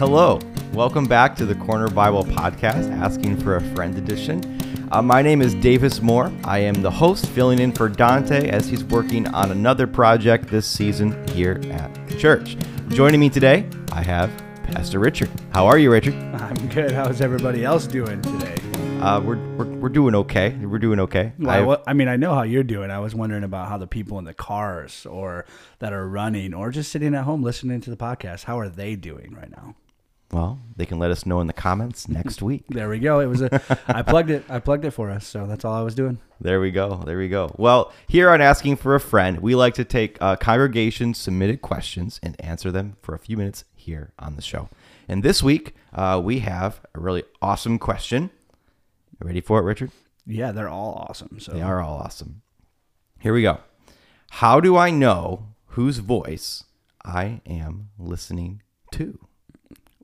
Hello, welcome back to the Corner Bible Podcast, Asking for a Friend edition. Uh, my name is Davis Moore. I am the host, filling in for Dante as he's working on another project this season here at the church. Joining me today, I have Pastor Richard. How are you, Richard? I'm good. How's everybody else doing today? Uh, we're, we're, we're doing okay. We're doing okay. Well, well, I mean, I know how you're doing. I was wondering about how the people in the cars or that are running or just sitting at home listening to the podcast, how are they doing right now? Well, they can let us know in the comments next week. There we go. It was a I plugged it. I plugged it for us. So that's all I was doing. There we go. There we go. Well, here on Asking for a Friend, we like to take uh, congregation submitted questions and answer them for a few minutes here on the show. And this week, uh, we have a really awesome question. Ready for it, Richard? Yeah, they're all awesome. So They are all awesome. Here we go. How do I know whose voice I am listening to?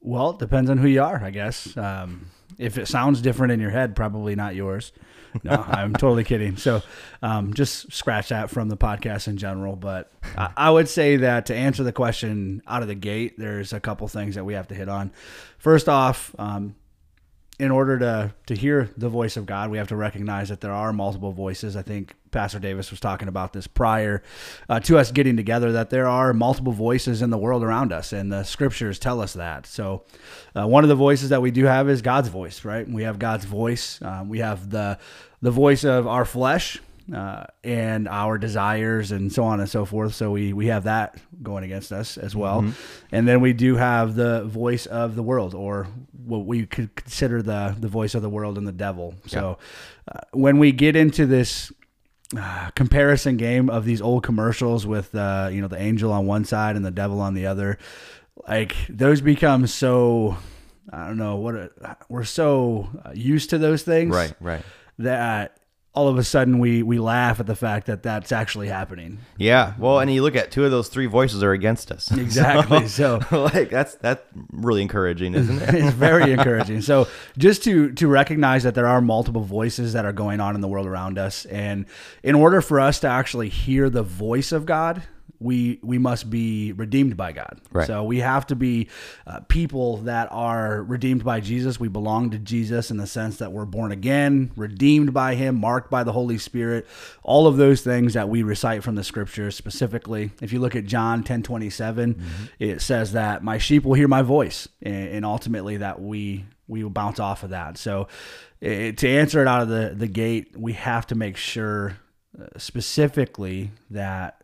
Well, it depends on who you are, I guess. Um, if it sounds different in your head, probably not yours. No, I'm totally kidding. So um, just scratch that from the podcast in general. But I, I would say that to answer the question out of the gate, there's a couple things that we have to hit on. First off, um, in order to to hear the voice of God, we have to recognize that there are multiple voices. I think Pastor Davis was talking about this prior uh, to us getting together. That there are multiple voices in the world around us, and the scriptures tell us that. So, uh, one of the voices that we do have is God's voice. Right? We have God's voice. Um, we have the the voice of our flesh. Uh, and our desires and so on and so forth. So we we have that going against us as well, and then we do have the voice of the world, or what we could consider the the voice of the world and the devil. So uh, when we get into this uh, comparison game of these old commercials with uh, you know the angel on one side and the devil on the other, like those become so I don't know what it, we're so uh, used to those things, Right, right. That all of a sudden we we laugh at the fact that that's actually happening. Yeah. Well, and you look at two of those three voices are against us. Exactly. So like that's that's really encouraging, isn't it? it's very encouraging. So just to to recognize that there are multiple voices that are going on in the world around us, and in order for us to actually hear the voice of God, we we must be redeemed by God. Right. So we have to be uh, people that are redeemed by Jesus. We belong to Jesus in the sense that we're born again, redeemed by Him, marked by the Holy Spirit. All of those things that we recite from the Scriptures. Specifically, if you look at John ten twenty it says that my sheep will hear my voice, and, and ultimately that we we will bounce off of that. So eh, to answer it out of the the gate, we have to make sure uh, specifically that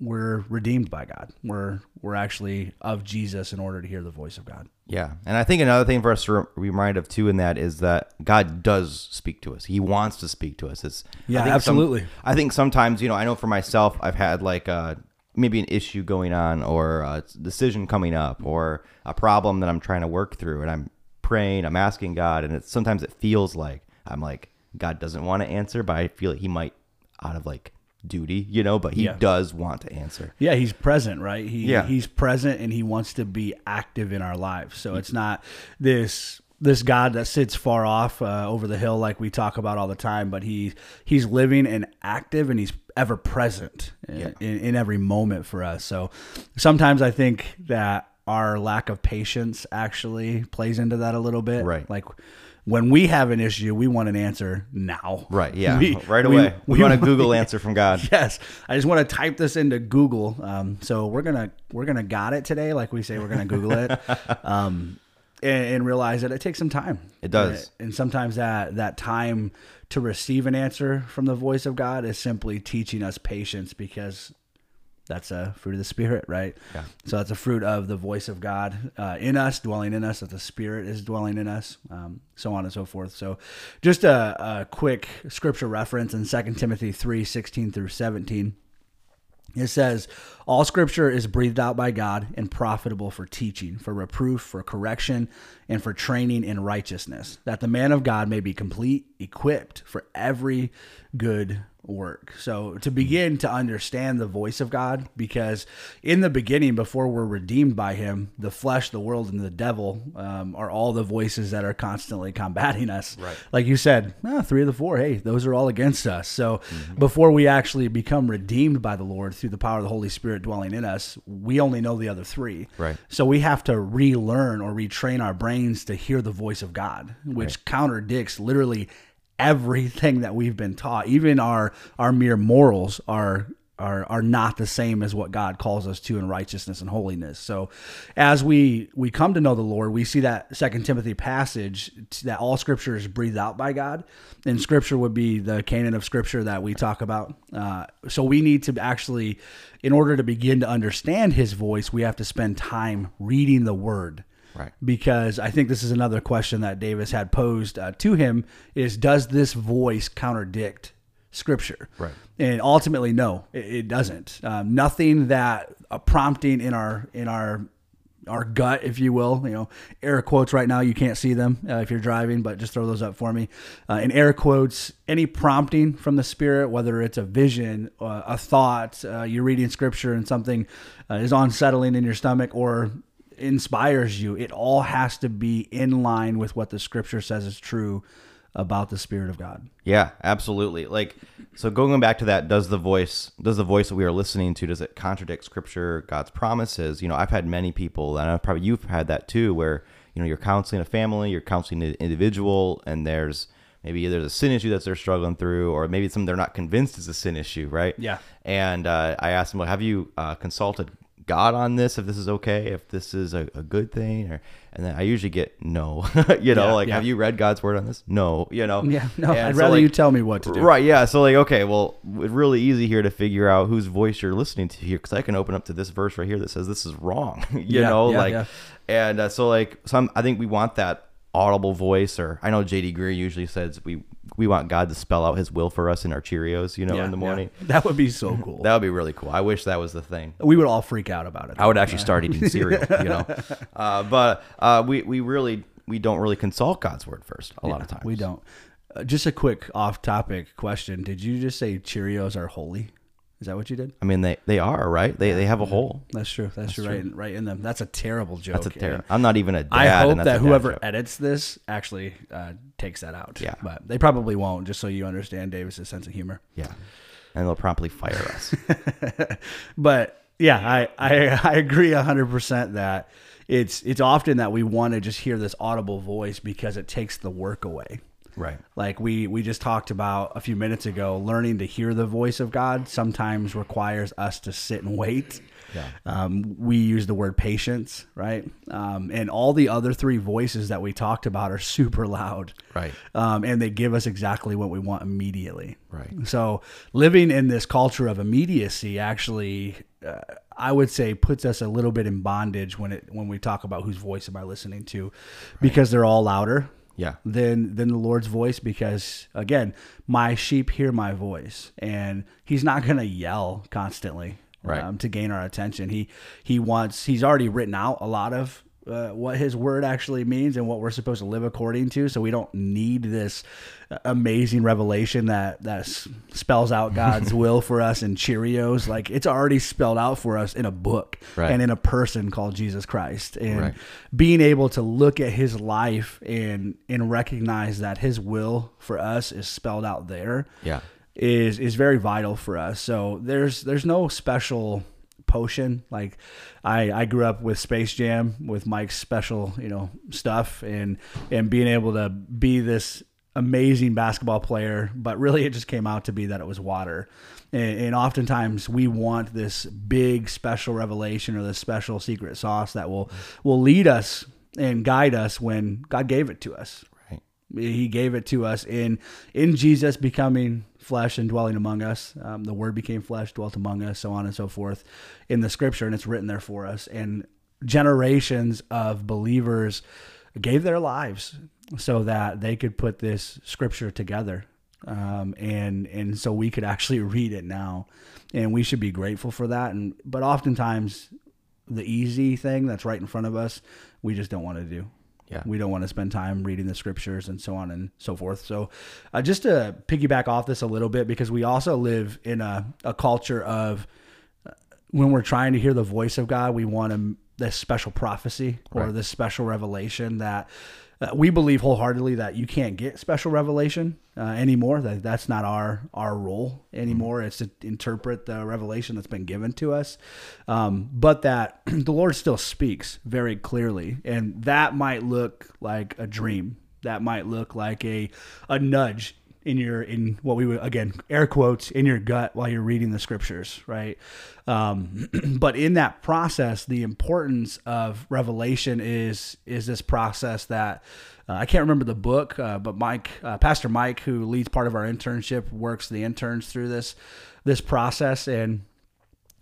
we're redeemed by God. We're we're actually of Jesus in order to hear the voice of God. Yeah, and I think another thing for us to remind of too in that is that God does speak to us. He wants to speak to us. It's Yeah, I think some- absolutely. I think sometimes you know I know for myself I've had like uh maybe an issue going on or a decision coming up or a problem that I'm trying to work through and I'm praying, I'm asking God, and it's sometimes it feels like I'm like God doesn't want to answer, but I feel like He might out of like duty, you know, but He Yeah. does want to answer. Yeah, he's present, right? He Yeah. he's present and he wants to be active in our lives. So it's not this this God that sits far off uh, over the hill like we talk about all the time, but he he's living and active and he's ever present in, in, in every moment for us. So sometimes I think that our lack of patience actually plays into that a little bit. Right. Like when we have an issue, we want an answer now. Right, yeah, We- right away. We, we want a Google answer from God. Yes, I just want to type this into Google. Um, so we're gonna we're gonna got it today, like we say we're gonna Google it, um, and, and realize that it takes some time. It does. and sometimes that that time to receive an answer from the voice of God is simply teaching us patience because that's a fruit of the spirit, right? Yeah. So that's a fruit of the voice of God uh, in us, dwelling in us, that the Spirit is dwelling in us, um, so on and so forth. So, just a, a quick scripture reference in 2 Timothy 3 16 through 17. It says, All scripture is breathed out by God and profitable for teaching, for reproof, for correction, and for training in righteousness, that the man of God may be complete, equipped for every good work. So to begin to understand the voice of God, because in the beginning, before we're redeemed by Him, the flesh, the world, and the devil um, are all the voices that are constantly combating us. Right. Like you said, ah, three of the four, hey, those are all against us. So before we actually become redeemed by the Lord through the power of the Holy Spirit dwelling in us, we only know the other three. Right. So we have to relearn or retrain our brains to hear the voice of God, which contradicts literally everything that we've been taught. Even our our mere morals are are are not the same as what God calls us to in righteousness and holiness. So as we we come to know the Lord, we see that second Timothy passage that all scripture is breathed out by God. And scripture would be the canon of scripture that we talk about. Uh, so we need to actually in order to begin to understand his voice, we have to spend time reading the word Right. because I think this is another question that Davis had posed uh, to him is does this voice contradict scripture. Right. and ultimately no it, it doesn't. Um, nothing that a prompting in our in our our gut if you will you know air quotes right now you can't see them uh, if you're driving but just throw those up for me. Uh, in air quotes any prompting from the spirit whether it's a vision uh, a thought uh, you're reading scripture and something uh, is unsettling in your stomach or inspires you, it all has to be in line with what the scripture says is true about the Spirit of God. Yeah, absolutely. Like so going back to that, does the voice does the voice that we are listening to, does it contradict scripture, God's promises? You know, I've had many people, and I know probably you've had that too, where, you know, you're counseling a family, you're counseling an individual, and there's maybe there's a sin issue that they're struggling through, or maybe it's something they're not convinced is a sin issue, right? Yeah. And uh, I asked them, well, have you uh, consulted God on this? If this is okay, if this is a, a good thing, or and then I usually get no. you know, Yeah, like yeah. have you read God's word on this? No. You know. Yeah, no, And I'd so, rather like, you tell me what to do. Right, yeah. So like, okay, well, it's really easy here to figure out whose voice you're listening to here, because I can open up to this verse right here that says this is wrong. you Yeah, know, like, and uh, so like, some I think we want that audible voice, or I know JD Greear usually says we we want God to spell out His will for us in our Cheerios, you know, Yeah, in the yeah. morning. That would be so cool. That would be really cool. I wish that was the thing. we would all freak out about it. I would actually start eating cereal, you know. Uh, but uh, we we really we don't really consult God's word first a lot of times. We don't. Uh, just a quick off-topic question: Did you just say Cheerios are holy? Is that what you did? I mean, they they are right. They they have a hole. That's true. That's, true. Right, in, right in them. That's a terrible joke. That's a terror. I'm not even a dad. I hope that's that whoever joke. edits this actually uh, takes that out. Yeah. but they probably won't. Just so you understand Davis's sense of humor. Yeah. And they'll promptly fire us. but yeah, I I, I agree hundred percent that it's it's often that we want to just hear this audible voice because it takes the work away. Right. Like we we just talked about a few minutes ago, learning to hear the voice of God sometimes requires us to sit and wait. Yeah. Um, we use the word patience, right? Um, and all the other three voices that we talked about are super loud, Right. um, and they give us exactly what we want immediately. Right. So living in this culture of immediacy actually, uh, I would say, puts us a little bit in bondage when it when we talk about whose voice am I listening to, because they're all louder Yeah. than than the Lord's voice. Because again, my sheep hear my voice, and He's not going to yell constantly Right. um, to gain our attention. He he wants. He's already written out a lot of. Uh, what his word actually means and what we're supposed to live according to, so we don't need this amazing revelation that that spells out God's will for us in Cheerios. Like it's already spelled out for us in a book Right. and in a person called Jesus Christ. And Right. being able to look at his life and and recognize that his will for us is spelled out there Yeah. is is very vital for us. So there's there's no special potion. Like I I grew up with Space Jam with Mike's special you know stuff and and being able to be this amazing basketball player but really it just came out to be that it was water. And, and oftentimes we want this big special revelation or this special secret sauce that will will lead us and guide us when God gave it to us. Right. he gave it to us in in Jesus becoming flesh and dwelling among us. Um, the Word became flesh, dwelt among us, so on and so forth in the Scripture, and it's written there for us. And generations of believers gave their lives so that they could put this Scripture together, um, and and so we could actually read it now, and we should be grateful for that. And but oftentimes, the easy thing that's right in front of us, we just don't want to do. Yeah. We don't want to spend time reading the scriptures and so on and so forth. So, uh, just to piggyback off this a little bit, because we also live in a, a culture of uh, when we're trying to hear the voice of God, we want a, this special prophecy or Right. this special revelation that uh, we believe wholeheartedly that you can't get special revelation uh, anymore. That that's not our our role anymore. It's to interpret the revelation that's been given to us, um, but that the Lord still speaks very clearly, and that might look like a dream. That might look like a a nudge in your in what we would again air quotes in your gut while you're reading the scriptures right um, but in that process the importance of revelation is is this process that uh, i can't remember the book uh, but mike uh, pastor mike who leads part of our internship works the interns through this this process and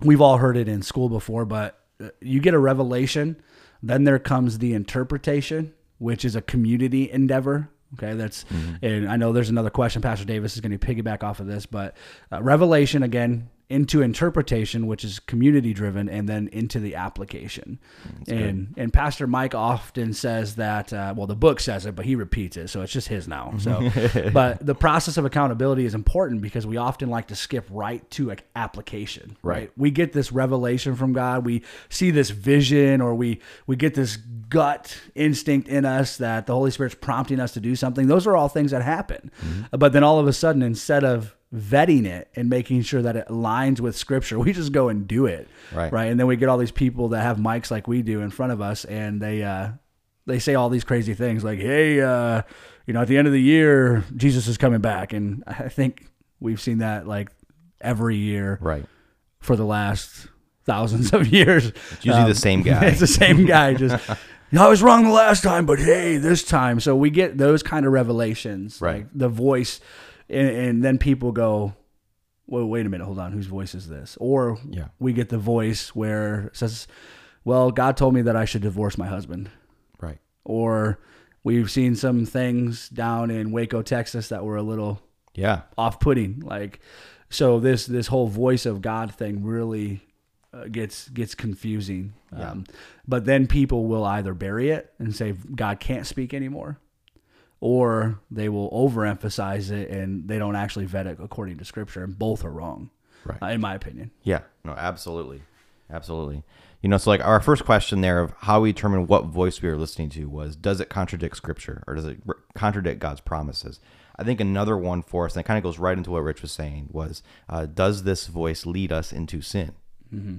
we've all heard it in school before, but uh, you get a revelation, then there comes the interpretation, which is a community endeavor. Okay, that's and I know there's another question. Pastor Davis is going to piggyback off of this, but uh, revelation again into interpretation, which is community driven, and then into the application. and and Pastor Mike often says that. Uh, well, the book says it, but he repeats it, so it's just his now. So, but the process of accountability is important because we often like to skip right to like, application. Right. We get this revelation from God. We see this vision, or we we get this gut instinct in us that the Holy Spirit's prompting us to do something. Those are all things that happen. But then all of a sudden, instead of vetting it and making sure that it aligns with scripture we just go and do it Right. right and then we get all these people that have mics like we do in front of us and they uh they say all these crazy things like hey uh you know at the end of the year jesus is coming back and i think we've seen that like every year Right. for the last thousands of years. It's usually the same guy. It's the same guy. Just "You I was wrong the last time, but hey, this time. So we get those kind of revelations, Right. Like the voice, and, and then people go, "Well, wait a minute, hold on, whose voice is this?" Or Yeah. we get the voice where it says, "Well, God told me that I should divorce my husband." Right. Or we've seen some things down in Waco, Texas, that were a little Yeah. off-putting like so this this whole voice of god thing really uh, gets gets confusing um, but then people will either bury it and say god can't speak anymore or they will overemphasize it and they don't actually vet it according to scripture and both are wrong Right. uh, in my opinion Yeah, no, absolutely, absolutely. You know, so like our first question there of how we determine what voice we are listening to was, does it contradict Scripture or does it r- contradict God's promises? I think another one for us, and it kind of goes right into what Rich was saying, was, uh, does this voice lead us into sin?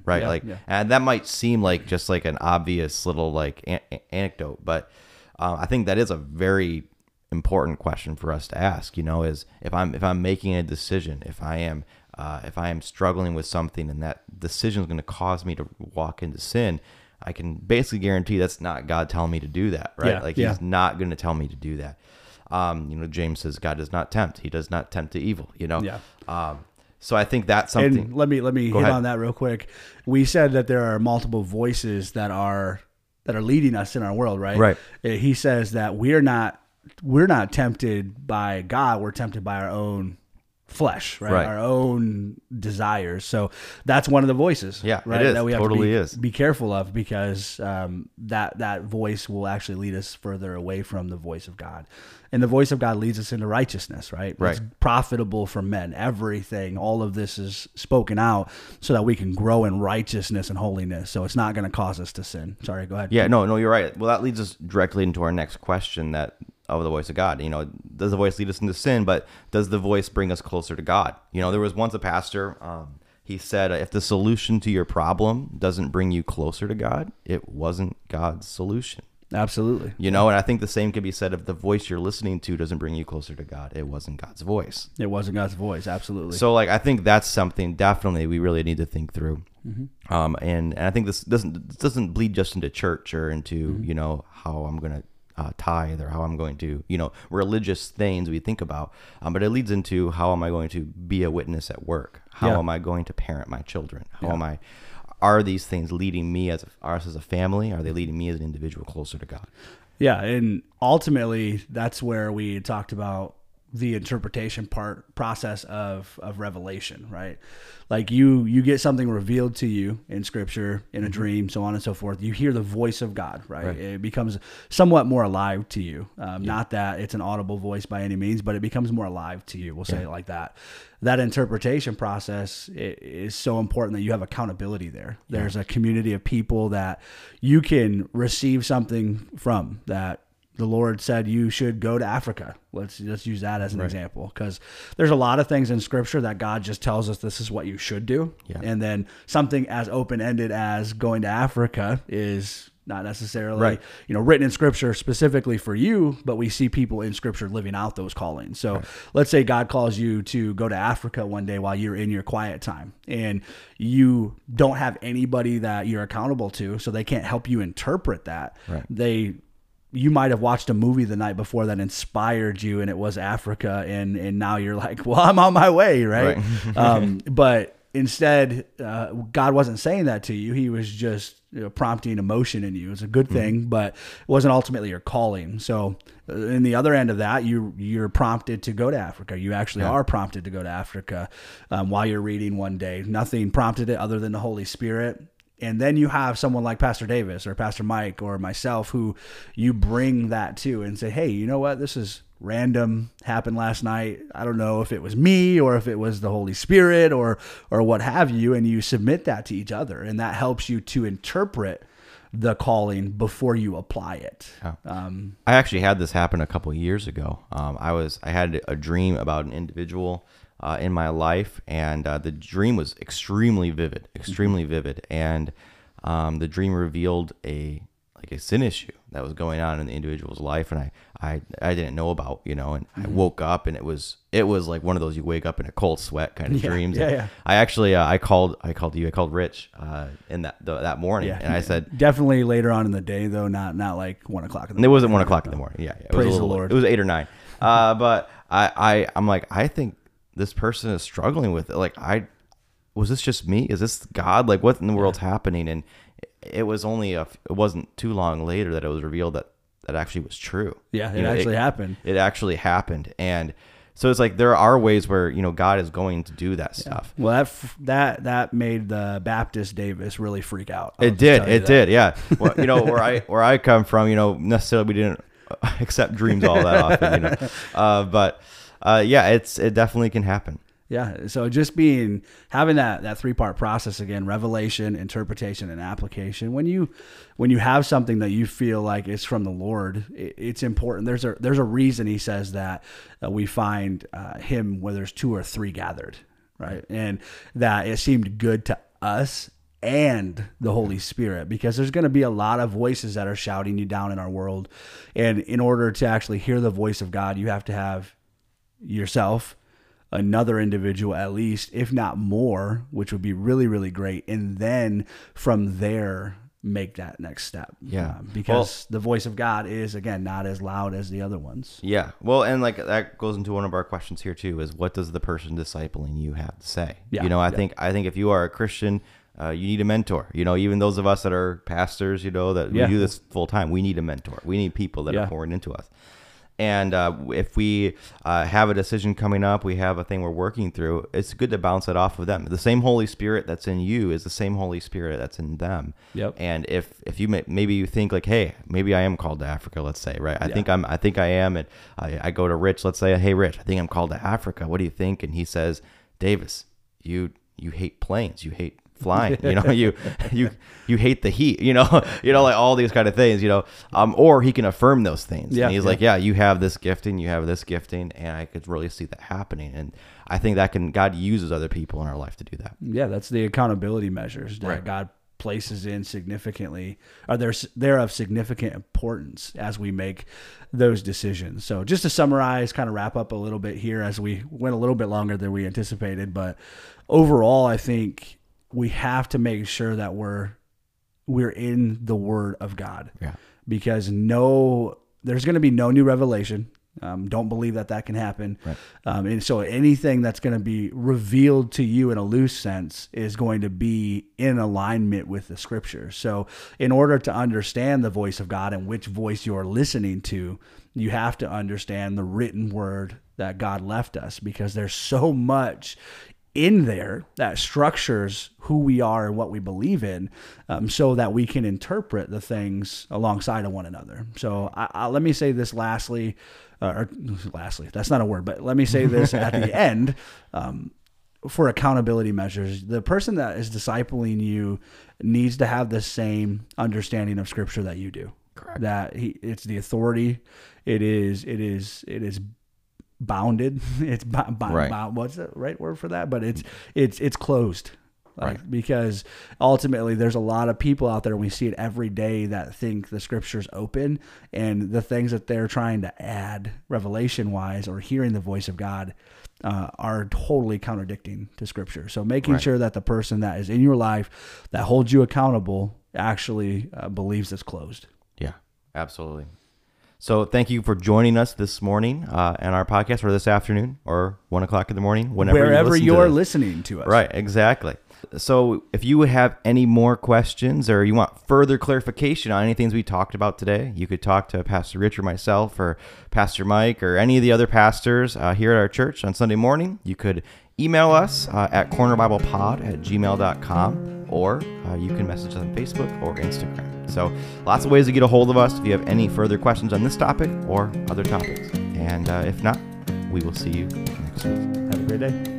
Right, Yeah, like, yeah. and that might seem like just like an obvious little like an- anecdote, but uh, I think that is a very important question for us to ask. You know, is if I'm if I'm making a decision, if I am uh, if I am struggling with something, and that decision is going to cause me to walk into sin, I can basically guarantee that's not God telling me to do that. Right? Yeah, like yeah. He's not going to tell me to do that. Um, you know, James says God does not tempt; He does not tempt to evil. You know. Yeah. Um, so I think that's something. and let me let me Go hit ahead. on that real quick we said that there are multiple voices that are that are leading us in our world right Right. Uh, he says that we're not we're not tempted by god we're tempted by our own flesh right, Right. our own desires so that's one of the voices Yeah, right is. that we have Totally to be, is. be careful of because um, that that voice will actually lead us further away from the voice of god and the voice of god leads us into righteousness right Right. It's profitable for men. Everything, all of this is spoken out so that we can grow in righteousness and holiness. So it's not going to cause us to sin. Sorry, go ahead. Yeah, no, no, you're right. Well, that leads us directly into our next question that of the voice of God. You know, does the voice lead us into sin? But does the voice bring us closer to God? You know, there was once a pastor. Um, he said, if the solution to your problem doesn't bring you closer to God, it wasn't God's solution. Absolutely. You know, and I think the same can be said if the voice you're listening to doesn't bring you closer to God, it wasn't God's voice. It wasn't God's voice. Absolutely. So, like, I think that's something definitely we really need to think through. Um, and, and I think this doesn't this doesn't bleed just into church or into you know how I'm gonna uh, tithe or how I'm going to you know religious things we think about, um, but it leads into how am I going to be a witness at work? How Yeah. am I going to parent my children? How am I? Are these things leading me as a, us as a family? Are they leading me as an individual closer to God? yeah. And ultimately, that's where we talked about the interpretation part process of of revelation, right? Like you you get something revealed to you in scripture, in a dream, so on and so forth. You hear the voice of God, right? Right. It becomes somewhat more alive to you. Um, Not that it's an audible voice by any means, but it becomes more alive to you. We'll say it like that. That interpretation process is so important that you have accountability there. There's a community of people that you can receive something from that the Lord said you should go to Africa. Let's let's use that as an example because there's a lot of things in Scripture that God just tells us this is what you should do, Yeah. and then something as open ended as going to Africa is not necessarily Right. you know written in Scripture specifically for you, but we see people in Scripture living out those callings. So let's say God calls you to go to Africa one day while you're in your quiet time, and you don't have anybody that you're accountable to, so they can't help you interpret that. Right. They you might have watched a movie the night before that inspired you and it was Africa and and now you're like, well, I'm on my way, right? um, but instead, uh, God wasn't saying that to you. He was just you know, prompting emotion in you. It's a good thing, but it wasn't ultimately your calling. So, uh, in the other end of that, you you're prompted to go to Africa. You actually are prompted to go to Africa um, while you're reading one day. Nothing prompted it other than the Holy Spirit. And then you have someone like Pastor Davis or Pastor Mike or myself who you bring that to and say, hey, you know what? This is random, happened last night. I don't know if it was me or if it was the Holy Spirit or or what have you. And you submit that to each other. And that helps you to interpret the calling before you apply it. Um, I actually had this happen a couple years ago. Um, I was I had a dream about an individual uh, in my life, and uh, the dream was extremely vivid, extremely vivid, and um, the dream revealed a like a sin issue that was going on in the individual's life, and I I, I didn't know about, you know, and I woke up and it was it was like one of those you wake up in a cold sweat kind of Yeah, dreams. yeah, yeah. I actually uh, I called I called you I called Rich uh, in that the, that morning, yeah. and I said definitely later on in the day, though, not not like one o'clock in the and it wasn't one o'clock in the morning. Yeah, yeah. It was Praise the little late. Lord. It was eight or nine. Uh, but I, I, I'm like, I think this person is struggling with it. Like, I was this just me? Is this God? Like, what in the world's happening? And it was only a. It wasn't too long later that it was revealed that that actually was true. Yeah, it You know, actually happened. It actually happened, and so it's like there are ways where you know God is going to do that stuff. Well, that f- that that made the Baptist Davis really freak out. I'll It did. It did. Yeah. Well, you know where I where I come from. You know, necessarily we didn't accept dreams all that often. You know, uh, but uh, yeah, it's it definitely can happen. Yeah. So just being having that that three part process again: revelation, interpretation, and application. When you when you have something that you feel like is from the Lord, it, it's important. There's a there's a reason He says that uh, we find uh, Him where there's two or three gathered, right? And that it seemed good to us and the Holy Spirit because there's going to be a lot of voices that are shouting you down in our world. And in order to actually hear the voice of God, you have to have yourself, another individual at least, if not more, which would be really, really great. And then from there, make that next step. Yeah. Um, because the voice of God is, again, not as loud as the other ones. Yeah. Well, and like that goes into one of our questions here too: is what does the person discipling you have to say? Yeah, You know, I yeah. think I think if you are a Christian. Uh, you need a mentor. You know, even those of us that are pastors, you know, that Yeah. we do this full time, we need a mentor. We need people that Yeah. are pouring into us. And uh, if we uh, have a decision coming up, we have a thing we're working through, it's good to bounce it off of them. The same Holy Spirit that's in you is the same Holy Spirit that's in them. Yep. And if if you may, maybe you think like, hey, maybe I am called to Africa, let's say, right? I Yeah. think I'm, I think I am, and I, I go to Rich, let's say, hey, Rich, I think I'm called to Africa. What do you think? And he says, Davis, you you hate planes, you hate flying, you know, you you you hate the heat, you know, you know, like all these kind of things, you know. Um, or he can affirm those things. Yeah, and he's yeah. like, yeah, you have this gifting, you have this gifting, and I could really see that happening. And I think that can God uses other people in our life to do that. Yeah, that's the accountability measures that Right. God places in significantly are they're, they're of significant importance as we make those decisions. So just to summarize, kind of wrap up a little bit here as we went a little bit longer than we anticipated, but overall I think we have to make sure that we're we're in the word of God Yeah. because no there's going to be no new revelation Um, don't believe that that can happen. Right. Um, and so anything that's going to be revealed to you in a loose sense is going to be in alignment with the scripture. So in order to understand the voice of God and which voice you're listening to, you have to understand the written word that God left us because there's so much in there that structures who we are and what we believe in um, so that we can interpret the things alongside of one another. So I, I, let me say this lastly, uh, or lastly, that's not a word, but let me say this at the end. Um, for accountability measures, the person that is discipling you needs to have the same understanding of scripture that you do. Correct. That he, it's the authority. It is. It is. It is bounded. It's Right. what's the right word for that? But it's it's it's closed. Like, Right. Because ultimately, there's a lot of people out there. And we see it every day that think the scripture's open, and the things that they're trying to add, revelation wise, or hearing the voice of God, uh, are totally contradicting to scripture. So making Right. sure that the person that is in your life that holds you accountable actually uh, believes it's closed. Yeah, absolutely. So thank you for joining us this morning uh, and our podcast, or this afternoon, or one o'clock in the morning, whenever Wherever you you're to listening to us. Right, exactly. So if you would have any more questions or you want further clarification on any things we talked about today, you could talk to Pastor Rich or myself or Pastor Mike or any of the other pastors uh, here at our church on Sunday morning. You could email us uh, at cornerbiblepod at gmail.com or uh, you can message us on Facebook or Instagram. So lots of ways to get a hold of us if you have any further questions on this topic or other topics. And uh, if not, we will see you next week. Have a great day.